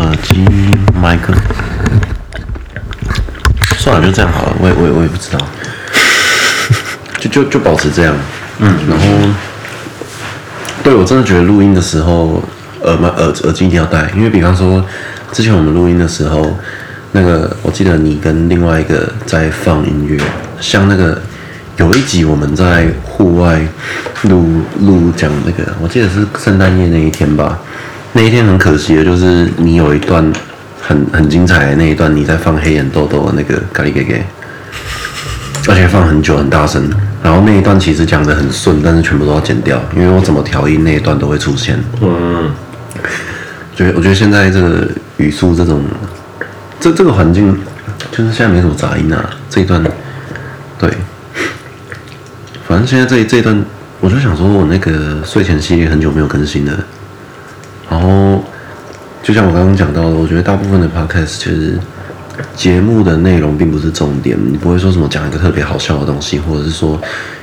耳机麦克，算了，就这样好了。我也我也我也不知道，就就就保持这样。嗯，然后，对，我真的觉得录音的时候，耳麦耳耳机一定要戴，因为比方说，之前我们录音的时候，那个我记得你跟另外一个在放音乐，像那个有一集我们在户外录录讲那个，我记得是圣诞夜那一天吧。那一天很可惜的，就是你有一段很很精彩的那一段，你在放黑眼豆豆的那个咖喱给给，而且放很久很大声，然后那一段其实讲的很顺，但是全部都要剪掉，因为我怎么调音那一段都会出现。嗯，觉得我觉得现在这个语速这种，这这个环境就是现在没什么杂音啊，这一段，对，反正现在这这一段，我就想说我那个睡前系列很久没有更新了。然后，就像我刚刚讲到的，我觉得大部分的 podcast 其实节目的内容并不是重点，你不会说什么讲一个特别好笑的东西，或者是说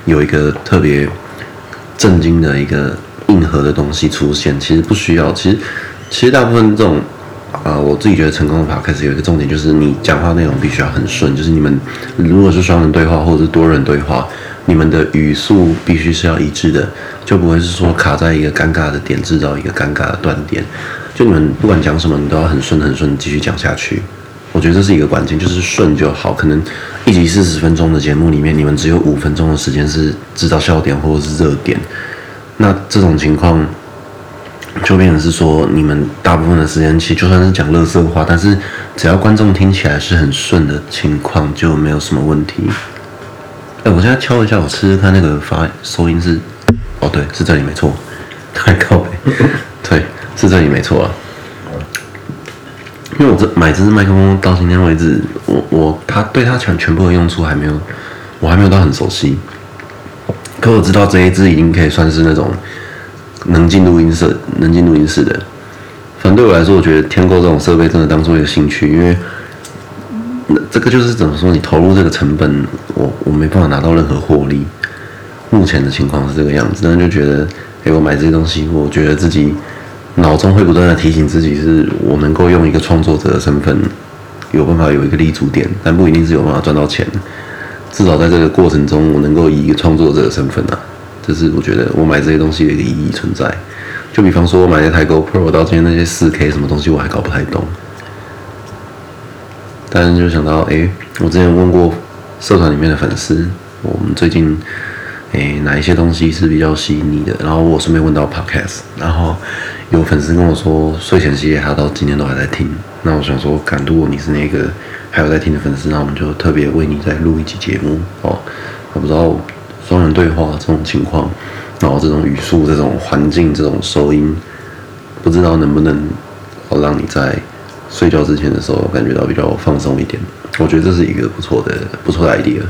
有一个特别震惊的一个硬核的东西出现，其实不需要。其实，其实大部分这种啊、我自己觉得成功的 podcast 有一个重点，就是你讲话内容必须要很顺，就是你们如果是双人对话或者是多人对话。你们的语速必须是要一致的，就不会是说卡在一个尴尬的点，制造一个尴尬的断点。就你们不管讲什么，你都要很顺很顺继续讲下去。我觉得这是一个关键，就是顺就好。可能一集四十分钟的节目里面，你们只有五分钟的时间是制造笑点或者是热点。那这种情况就变成是说，你们大部分的时间其实就算是讲垃圾话，但是只要观众听起来是很顺的情况，就没有什么问题。我现在敲一下，我试试看那个发收音是，哦，对，是这里没错，太靠北，对，是这里没错啊。因为我这买这支麦克风到今天为止，我我它对它全全部的用处还没有，我还没有到很熟悉。可我知道这一支已经可以算是那种能进录音室、能进录音室的。反正对我来说，我觉得天购这种设备真的当做一个兴趣，因为。那这个就是怎么说？你投入这个成本，我我没办法拿到任何获利。目前的情况是这个样子，那就觉得，哎，我买这些东西，我觉得自己脑中会不断的提醒自己，是我能够用一个创作者的身份，有办法有一个立足点，但不一定是有办法赚到钱。至少在这个过程中，我能够以一个创作者的身份啊，这是我觉得我买这些东西的一个意义存在。就比方说，我买那台 GoPro，到今天那些四 K 什么东西，我还搞不太懂。但是就想到，哎，我之前问过社团里面的粉丝，我们最近，哎，哪一些东西是比较吸引你的？然后我顺便问到 Podcast，然后有粉丝跟我说，睡前系列他到今天都还在听。那我想说，感如果你是那个还有在听的粉丝，那我们就特别为你再录一期节目哦。我不知道双人对话这种情况，然后这种语速、这种环境、这种收音，不知道能不能好让你在。睡觉之前的时候，感觉到比较放松一点，我觉得这是一个不错的、不错的 idea。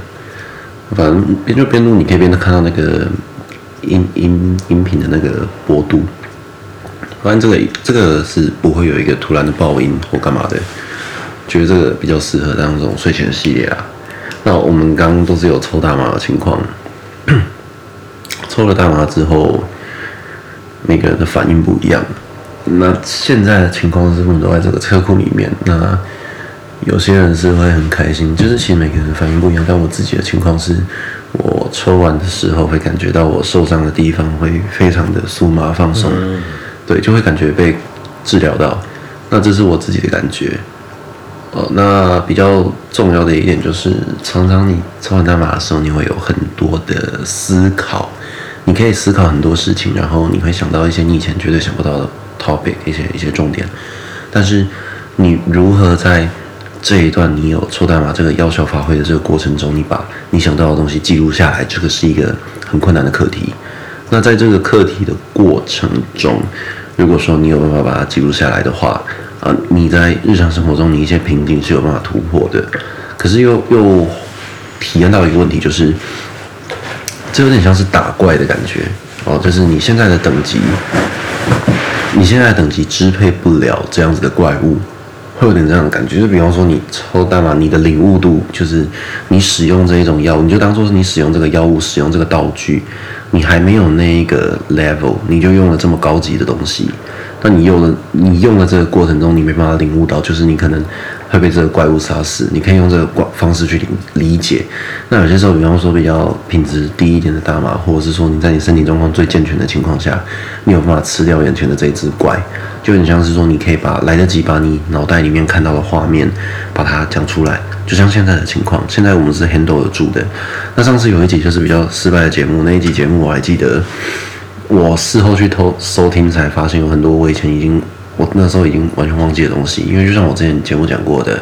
反正边就边录，你可以边看到那个音音音频的那个波度。反正这个这个是不会有一个突然的爆音或干嘛的，觉得这个比较适合当这种睡前系列啊。那我们刚刚都是有抽大麻的情况，抽了大麻之后，每个人的反应不一样。那现在的情况是，我们都在这个车库里面。那有些人是会很开心，就是其实每个人反应不一样。但我自己的情况是，我抽完的时候会感觉到我受伤的地方会非常的酥麻放松，对，就会感觉被治疗到。那这是我自己的感觉。哦，那比较重要的一点就是，常常你抽完大麻的时候，你会有很多的思考，你可以思考很多事情，然后你会想到一些你以前绝对想不到的。Topic 一些一些重点，但是你如何在这一段你有抽大麻这个要求发挥的这个过程中，你把你想到的东西记录下来，这个是一个很困难的课题。那在这个课题的过程中，如果说你有办法把它记录下来的话，啊，你在日常生活中你一些瓶颈是有办法突破的。可是又又体验到一个问题，就是这有点像是打怪的感觉哦，就是你现在的等级。你现在等级支配不了这样子的怪物，会有点这样的感觉。就比方说，你抽大麻，你的领悟度就是你使用这一种药物，你就当做是你使用这个药物、使用这个道具，你还没有那一个 level，你就用了这么高级的东西，那你用了你用了这个过程中，你没办法领悟到，就是你可能会被这个怪物杀死。你可以用这个方式去理理解。那有些时候，比方说比较品质低一点的大麻，或者是说你在你身体状况最健全的情况下，你有办法吃掉眼前的这只怪，就很像是说你可以把来得及把你脑袋里面看到的画面把它讲出来。就像现在的情况，现在我们是 handle 得住的。那上次有一集就是比较失败的节目，那一集节目我还记得。我事后去偷收听，才发现有很多我以前已经，我那时候已经完全忘记的东西。因为就像我之前节目讲过的，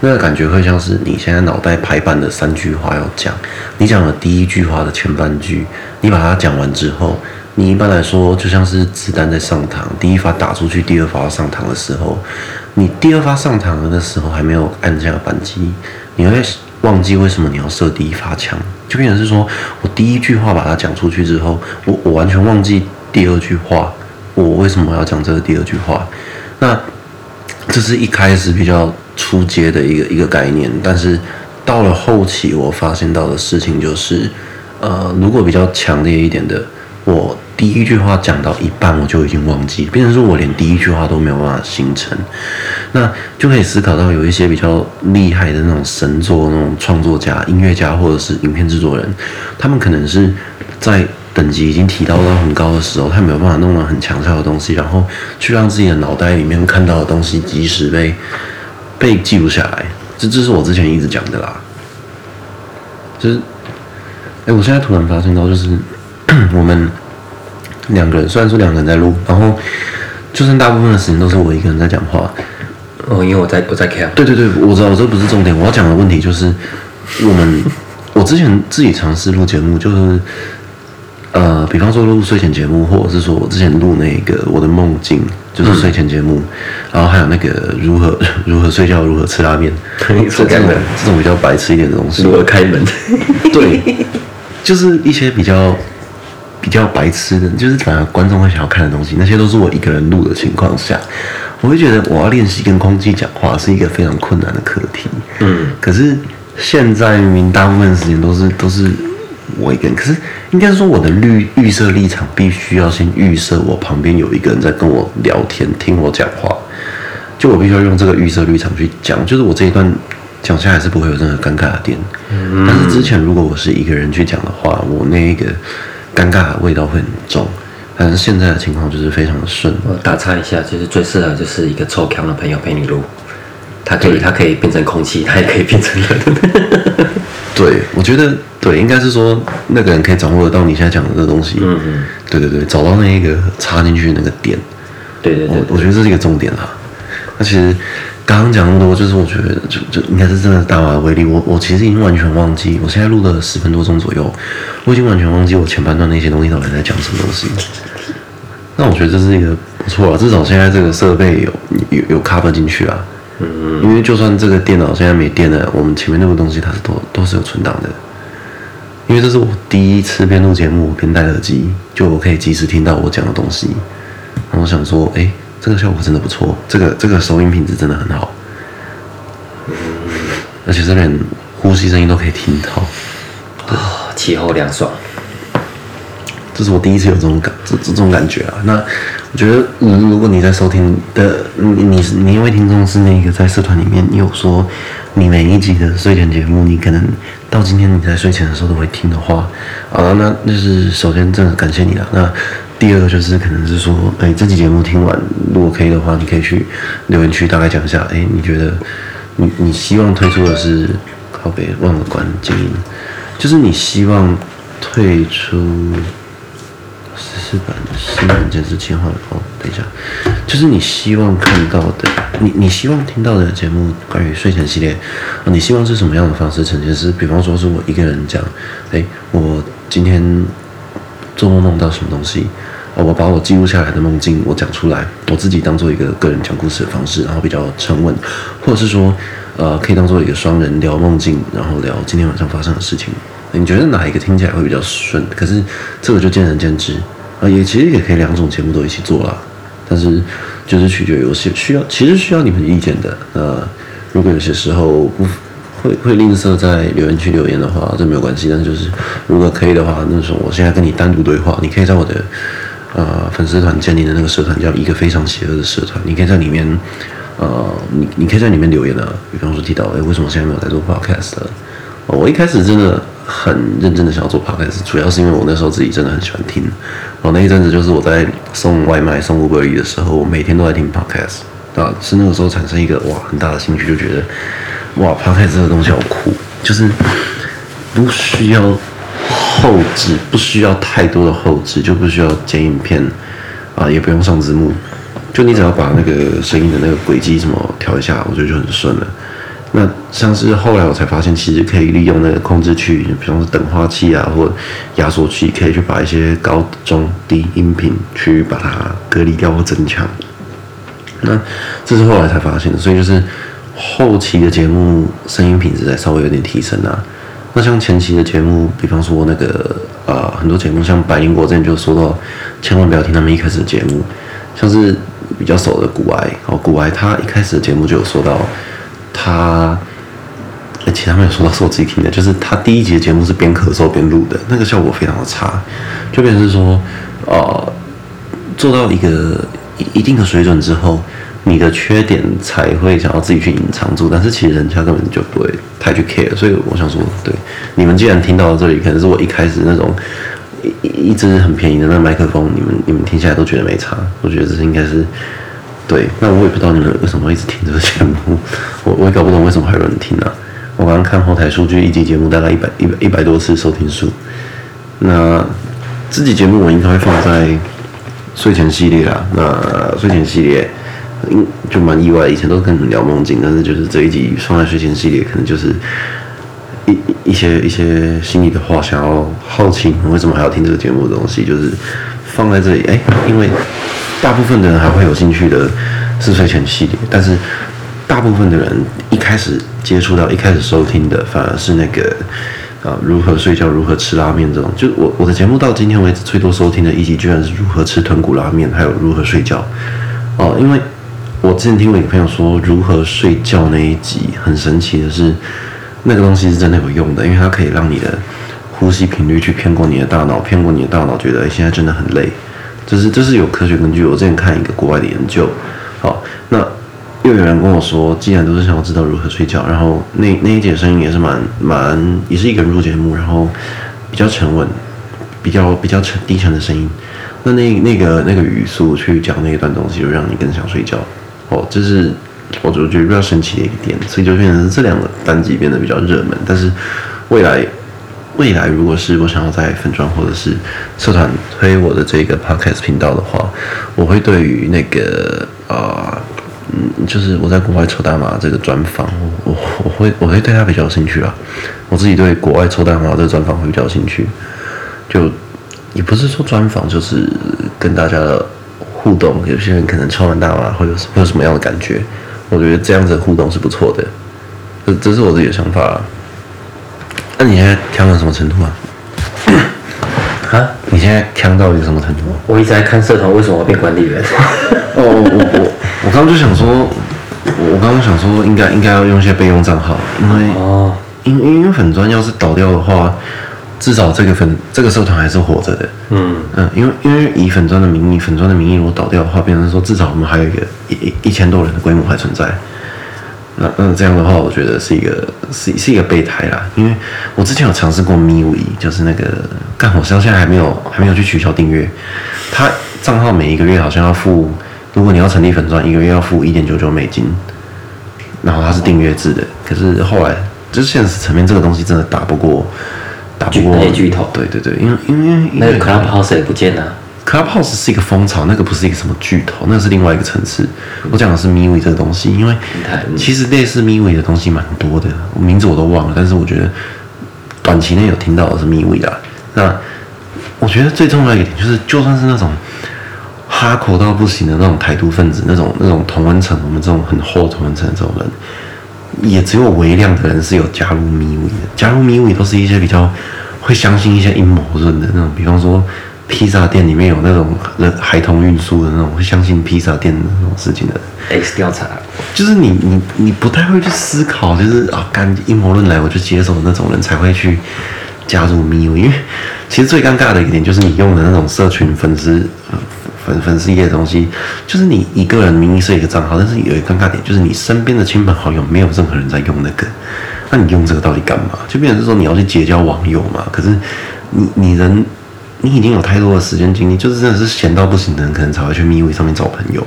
那个感觉会像是你现在脑袋排版的三句话要讲，你讲了第一句话的前半句，你把它讲完之后，你一般来说就像是子弹在上膛，第一发打出去，第二发要上膛的时候，你第二发上膛的时候还没有按下扳机，你会。忘记为什么你要射第一发枪，就变成是说我第一句话把它讲出去之后，我我完全忘记第二句话，我为什么要讲这个第二句话？这是一开始比较初阶的一个一个概念，但是到了后期，我发现到的事情就是，呃，如果比较强烈一点的，我。第一句话讲到一半，我就已经忘记，变成说我连第一句话都没有办法形成，那就可以思考到有一些比较厉害的那种神作、那种创作家、音乐家或者是影片制作人，他们可能是在等级已经提到到很高的时候，他没有办法弄到很强效的东西，然后去让自己的脑袋里面看到的东西及时被被记录下来。这这是我之前一直讲的啦，就是，哎，我现在突然发现到，就是 我们。两个人，虽然说两个人在录，然后就算大部分的时间都是我一个人在讲话。哦，因为我在我在看。对对对，我知道，我这不是重点。我要讲的问题就是，我们我之前自己尝试录节目，就是呃，比方说录睡前节目，或者是说我之前录那个我的梦境，就是睡前节目，嗯、然后还有那个如何 如何睡觉，如何吃拉面，这种这种比较白痴一点的东西。如何开门？对，就是一些比较。比较白痴的，就是反而观众会想要看的东西，那些都是我一个人录的情况下，我会觉得我要练习跟空气讲话是一个非常困难的课题。嗯，可是现在明明大部分时间都是都是我一个人，可是应该说我的预预设立场必须要先预设我旁边有一个人在跟我聊天，听我讲话，就我必须要用这个预设立场去讲，就是我这一段讲下来是不会有任何尴尬的点。嗯，但是之前如果我是一个人去讲的话，我那一个。尴尬的味道会很重，但是现在的情况就是非常的顺。我打岔一下，就是最适合就是一个臭强的朋友陪你录，他可以他可以变成空气，他也可以变成人。对，我觉得对，应该是说那个人可以掌握得到你现在讲的这个东西。嗯嗯，对对对，找到那一个插进去的那个点。对对对，对，我，我觉得这是一个重点啦。那其实。刚刚讲那么多，就是我觉得就就应该是真的大麻的威力。我我其实已经完全忘记，我现在录了十分多钟左右，我已经完全忘记我前半段那些东西到底在讲什么东西。那我觉得这是一个不错啊，至少现在这个设备有有有 cover 进去啊。嗯嗯。因为就算这个电脑现在没电了，我们前面那个东西它是都都是有存档的。因为这是我第一次边录节目边戴耳机，就我可以及时听到我讲的东西。然后我想说，哎。这个效果真的不错，这个这个收音品质真的很好，而且这边呼吸声音都可以听到，啊，气候凉爽，这是我第一次有这种感这这种感觉啊。那我觉得，嗯，如果你在收听的，你你你一位听众是那个在社团里面，你有说你每一集的睡前节目，你可能到今天你在睡前的时候都会听的话，啊，那那是首先真的感谢你了。那第二个就是可能是说，哎，这期节目听完，如果可以的话，你可以去留言区大概讲一下，哎，你觉得你你希望推出的是，靠北忘了关静音，就是你希望退出十四版新软件是切换哦，等一下，就是你希望看到的，你你希望听到的。节目关于睡前系列，你希望是什么样的。方式呈现？是比方说是我一个人讲，哎，我今天。做梦梦到什么东西？我把我记录下来的。梦境我讲出来，我自己当做一个个人讲故事的。方式，然后比较沉稳，或者是说，呃，可以当做一个双人聊梦境，然后聊今天晚上发生的。事情。你觉得哪一个听起来会比较顺？可是这个就见仁见智啊，也其实也可以两种节目都一起做啦，但是就是取决于有些需要，其实需要你们意见的。呃，如果有些时候不。会会吝啬在留言区留言的话，这没有关系。但是就是如果可以的话，那时候我现在跟你单独对话，你可以在我的呃粉丝团建立的那个社团叫一个非常邪恶的社团，你可以在里面呃你你可以在里面留言啊，比方说提到哎、为什么现在没有在做 podcast 了？我一开始真的很认真的想要做 podcast，主要是因为我那时候自己真的很喜欢听。然后那一阵子就是我在送外卖送 Uber E 的时候，我每天都在听 podcast 啊，是那个时候产生一个哇很大的兴趣，就觉得哇 podcast 这个东西好酷，就是不需要后置，不需要太多的后置，就不需要剪影片啊，也不用上字幕，就你只要把那个声音的那个轨迹什么调一下，我觉得就很顺了。那像是后来我才发现，其实可以利用那个控制器，比方说等化器啊，或压缩器，可以去把一些高、中、低音频去把它隔离掉或增强。那这是后来才发现的，所以就是后期的节目声音品质才稍微有点提升啊。那像前期的节目，比方说那个啊、很多节目像百灵果之前就说到，千万不要听他们一开始的节目，像是比较熟的股癌哦，股癌他一开始的节目就有说到。他，其他没有说到是我自己听的，就是他第一集的节目是边咳嗽边录的，那个效果非常的差，就变成是说，呃，做到一个一定的水准之后，你的缺点才会想要自己去隐藏住，但是其实人家根本就不会太去 care，所以我想说，对，你们既然听到了这里，可能是我一开始那种一一支很便宜的那麦克风，你们你们听起来都觉得没差，我觉得这是应该是。对，那我也不知道你们为什么一直听这个节目，我我也搞不懂为什么还有人听啊。我刚刚看后台数据，一集节目大概一百一百一百多次收听数。那这集节目我应该会放在睡前系列啦。那睡前系列，嗯，就蛮意外，以前都跟你们聊梦境，但是就是这一集放在睡前系列，可能就是一一些一些心里的话，想要好奇为什么还要听这个节目的东西，就是放在这里。哎，因为。大部分的人还会有兴趣的是睡前系列，但是大部分的人一开始接触到、一开始收听的，反而是那个啊，如何睡觉、如何吃拉面这种。就我我的节目到今天为止最多收听的一集，居然是如何吃豚骨拉面，还有如何睡觉。哦，因为我之前听过一个朋友说，如何睡觉那一集很神奇的是，那个东西是真的有用的，因为它可以让你的呼吸频率去骗过你的大脑，骗过你的大脑，觉得现在真的很累。这是这是有科学根据，我之前看一个国外的研究，好，那又有人跟我说，既然都是想要知道如何睡觉，然后那那一节声音也是蛮蛮，也是一个人录节目，然后比较沉稳，比较比较沉低沉的声音，那那那个那个语速去讲那一段东西，就让你更想睡觉，哦，这是我就觉得比较神奇的一个点，所以就变成这两个单集变得比较热门，但是未来。未来如果是我想要在粉专或者是社团推我的这个 podcast 频道的话，我会对于那个啊、呃，嗯，就是我在国外抽大麻这个专访，我我我会我会对他比较有兴趣啊。我自己对国外抽大麻这个专访会比较有兴趣，就也不是说专访，就是跟大家的互动。有些人可能抽完大麻会有会有什么样的感觉？我觉得这样子的互动是不错的，这这是我自己的想法。那你现在强到什么程度啊？啊？你现在强到一个什么程度？我一直在看社团，为什么要变管理员？哦，我我我我刚刚就想说，我刚刚想说应该应该要用一些备用账号，因为哦，因因为粉砖要是倒掉的话，至少这个粉这个社团还是活着的。嗯嗯，因为因为以粉砖的名义，粉砖的名义如果倒掉的话，变成说至少我们还有一个一一一千多人的规模还存在。那那这样的话，我觉得是一个是是一个备胎啦。因为我之前有尝试过 MeWe，就是那个干好像现在还没有还没有去取消订阅。他账号每一个月好像要付，如果你要成立粉钻，一个月要付一点九九美金。然后它是订阅制的，可是后来就是现实层面，这个东西真的打不过，打不过巨头。对对对，因为因为那个 Clubhouse 也不见了。Clubhouse 是一个风潮，那个不是一个什么巨头，那是另外一个层次。我讲的是 MeWe 这个东西，因为其实类似 MeWe 的东西蛮多的，名字我都忘了，但是我觉得短期内有听到的是 MeWe 啦。那我觉得最重要的一点就是，就算是那种哈口到不行的那种台独分子，那种那种同温层，我们这种很厚同温层的这种人，也只有微量的人是有加入 MeWe 的。加入 MeWe 都是一些比较会相信一些阴谋论的那种，比方说。披萨店里面有那种人孩童运输的那种，会相信披萨店的那种事情的。X 调查，就是你你你不太会去思考，就是啊，干阴谋论来我就接受的那种人才会去加入 MIU，因为其实最尴尬的一点就是你用的那种社群粉丝粉粉丝页的东西，就是你一个人名义是一个账号，但是有一个尴尬点就是你身边的亲朋好友没有任何人在用那个，那你用这个到底干嘛？就变成是说你要去结交网友嘛？可是你你人你已经有太多的时间精力，就是真的是闲到不行的人，可能才会去 MeWe 上面找朋友。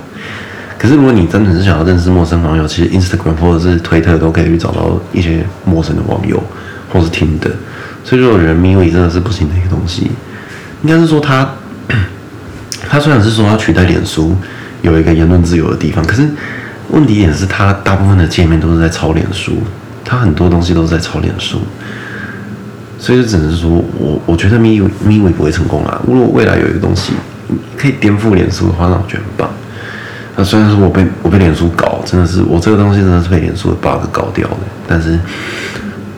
可是如果你真的是想要认识陌生网友，其实 Instagram 或者是推特都可以去找到一些陌生的网友，或是听的。所以说，人 MeWe 真的是不行的一个东西。应该是说他，他虽然是说要取代脸书有一个言论自由的地方，可是问题点是他大部分的界面都是在抄脸书，他很多东西都是在抄脸书。所以就只能说我我觉得 MeWe MeWe 不会成功啊。如果未来有一个东西可以颠覆脸书的话，那我觉得很棒。那虽然说我被我被脸书搞，真的是我这个东西真的是被脸书的 bug 搞掉的，但是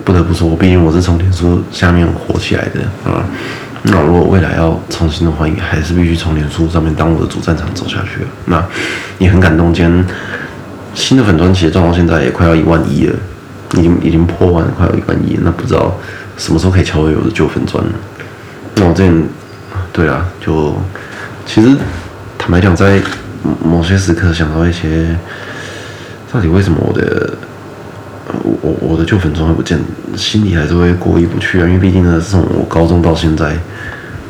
不得不说，我毕竟我是从脸书下面火起来的啊。那如果未来要重新的话，也还是必须从脸书上面当我的主战场走下去了。那也很感动，今天新的粉专其实赚到现在也快要一万一了，已经已经破万，快要一万一。那不知道什么时候可以敲回我的旧粉专。那我之前对啊，就其实坦白讲，在某些时刻想到一些，到底为什么我的我我的旧粉砖会不见，心里还是会过意不去啊。因为毕竟呢，是从我高中到现在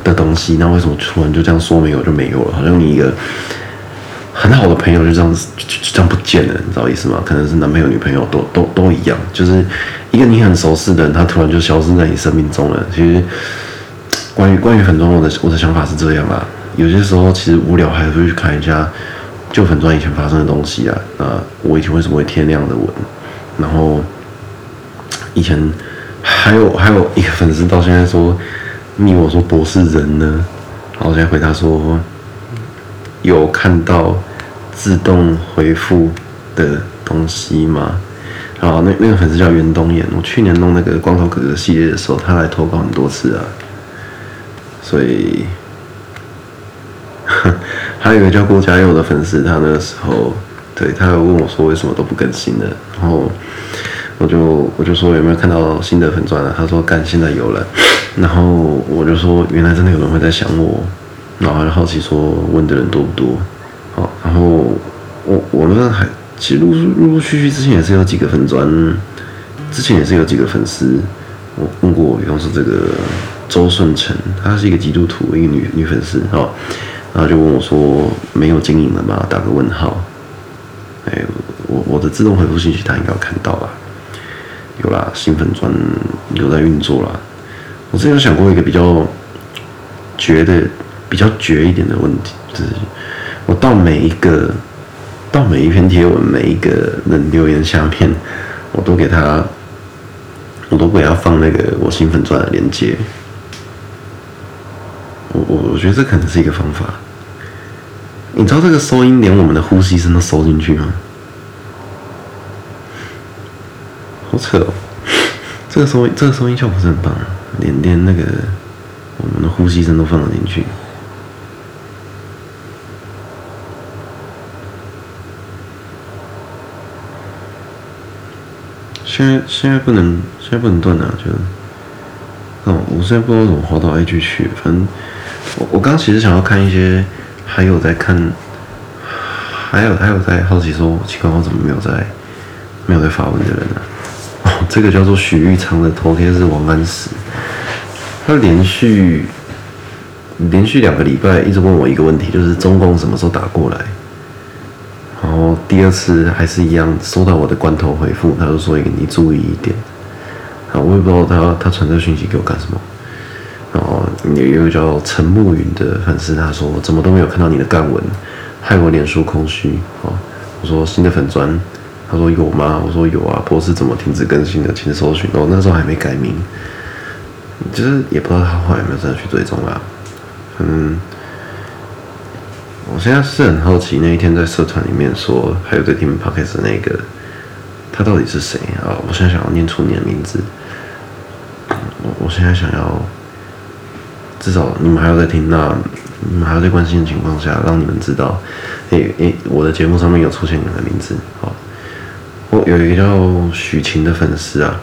的东西，那为什么突然就这样说没有就没有了？好像你一个很好的朋友就这样子就，就这样不见了，你知道意思吗？可能是男朋友、女朋友都都都一样，就是一个你很熟悉的人，他突然就消失在你生命中了。其实关于关于粉专，我的我的想法是这样啦。有些时候其实无聊，还是会去看一下旧粉专以前发生的东西啊。啊，我以前为什么会贴那样的文？然后以前还有还有一个粉丝到现在说，密我说博士人呢？然后我现在回答说，有看到自动回复的东西吗？然后那那个粉丝叫袁东岩，我去年弄那个光头哥哥系列的时候，他来投稿很多次啊，所以。还有一个叫郭嘉佑的粉丝，他那个时候，对他有问我说为什么都不更新了，然后我就我就说有没有看到新的粉钻了？他说干，现在有了，然后我就说原来真的有人会在想我，然后还好奇说问的人多不多？好，然后我我们还其实陆陆陆续续之前也是有几个粉砖，之前也是有几个粉丝，我问过，比方说这个周顺成，她是一个基督徒，一个女女粉丝，好。然后就问我说：“没有经营了吗？”打个问号。哎，我我的自动回复信息他应该有看到啦。有啦，新粉砖有在运作啦。我之前有想过一个比较绝的、比较绝一点的问题，就是我到每一个、到每一篇贴文、每一个人留言下面，我都给他，我都给他放那个我新粉专的链接。我我我觉得这可能是一个方法。你知道这个收音连我们的呼吸声都收进去吗？好扯哦！这个收音这个收音效果是很棒，连连那个我们的呼吸声都放了进去。现在现在不能现在不能断啊！就哦，我现在不知道怎么滑到 IG 去，反正。我我刚其实想要看一些，还有在看，还有还有在好奇说，奇怪我怎么没有在，没有在发文的人呢？哦，这个叫做许玉昌的头贴是王安石，他连续连续两个礼拜一直问我一个问题，就是中共什么时候打过来？第二次还是一样收到我的罐头回复，他就说一个你注意一点，啊，我也不知道他他传这个讯息给我干什么。然后有一个叫陈慕云的粉丝，他说怎么都没有看到你的干文，害我脸书空虚。哦，我说新的粉专，他说有吗？我说有啊。博士怎么停止更新的？请搜寻。哦，那时候还没改名，就是也不知道他后来有没有再去追踪啊。嗯，我现在是很好奇，那一天在社团里面说还有在听 Podcast 的那个，他到底是谁啊？我现在想要念出你的名字。我我现在想要。至少你们还有在听，那你们还有在关心的情况下，让你们知道，诶、欸、诶、我的节目上面有出现你们的名字，好，我有一个叫许晴的粉丝啊，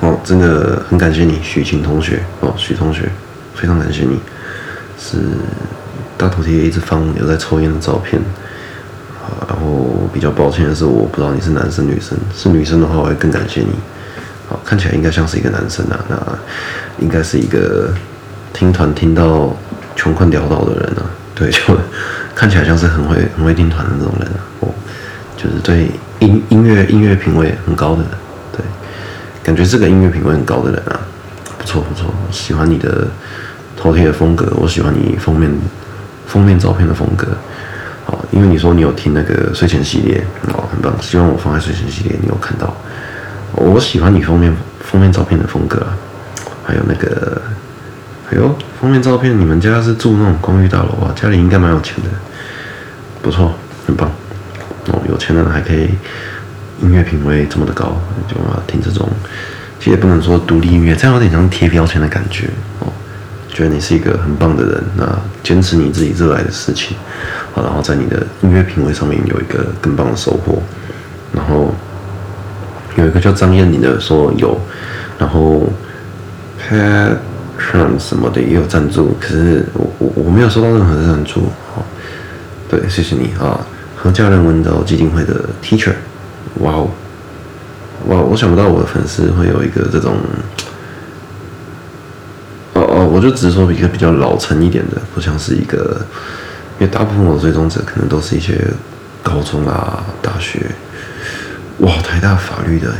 哦，真的很感谢你，许晴同学哦，许同学，非常感谢你，是大头贴一直放有在抽烟的照片，然后比较抱歉的是，我不知道你是男生女生，是女生的话，我会更感谢你，好，看起来应该像是一个男生啊，那应该是一个听团听到穷困潦倒的人啊，对，就看起来像是很会很会听团的那种人啊，哦，就是对音音乐音乐品味很高的人。对感觉是个音乐品味很高的人啊，不错不错，喜欢你的头贴的风格，我喜欢你封面封面照片的风格，好，因为你说你有听那个睡前系列，哦，很棒，希望我放在睡前系列，你有看到，我喜欢你封面封面照片的风格啊，还有那个，哎呦，封面照片，你们家是住那种公寓大楼啊，家里应该蛮有钱的，不错，很棒，哦，有钱人还可以。音乐品味这么的高，就要听这种，其实也不能说独立音乐，这样有点像贴标签的感觉哦。觉得你是一个很棒的人，那坚持你自己热爱的事情，好，然后在你的音乐品味上面有一个更棒的收获。然后有一个叫张燕妮的说有，然后 pair 什么的也有赞助，可是我我我没有收到任何的赞助。好，对，谢谢你啊，何家人文藻基金会的 Teacher。哇哦，哇！我想不到我的粉丝会有一个这种，就只是说一个比较老成一点的，不像是一个，因为大部分我的追踪者可能都是一些高中啊、大学，哇，台大法律的，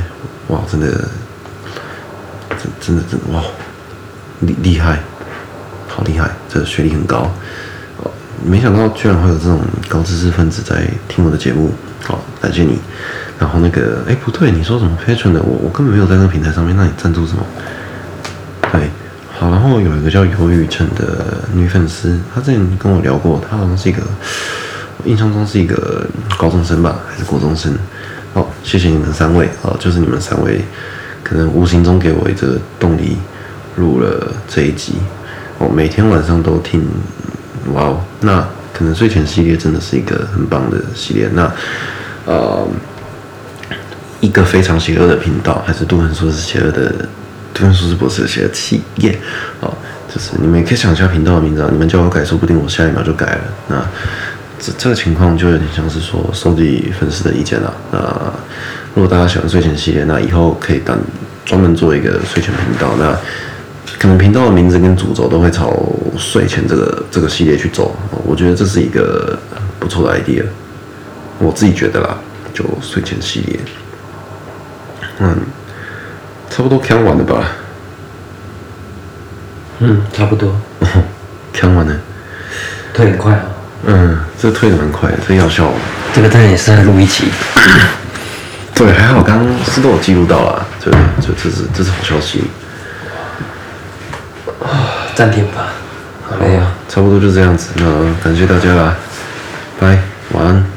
哇，真的，真真的真的哇，厉厉害，好厉害，这学历很高，哦，没想到居然会有这种高知识分子在听我的节目，好，感谢你。然后那个，哎，不对，你说什么 patron 的？我我根本没有在那个平台上面。那你赞助什么？对，好。然后有一个叫尤雨辰的女粉丝，她之前跟我聊过，她好像是一个，我印象中是一个高中生吧，还是国中生？好，谢谢你们三位，哦，就是你们三位，可能无形中给我一个动力，录了这一集。我每天晚上都听，哇哦，那可能睡前系列真的是一个很棒的系列。那，呃。一个非常邪恶的频道，还是杜文说是邪恶的？杜文说是不是邪恶企业？哦，就是你们也可以想一下频道的名字啊。你们叫我改，说不定我下一秒就改了。那这这个情况就有点像是说收集粉丝的意见了。那如果大家喜欢睡前系列，那以后可以当专门做一个睡前频道。那可能频道的名字跟主轴都会朝睡前这个这个系列去走。我觉得这是一个不错的 idea，我自己觉得啦，就睡前系列。嗯，差不多看完了吧？嗯，差不多。看完了，退很快啊。嗯，这退的蛮快的，这要笑。这个当然也是在录一期。对，还好刚刚是都有记录到了，对，这这是这是好消息。啊，暂停吧。好呀，差不多就这样子，那感谢大家啦，拜，晚安。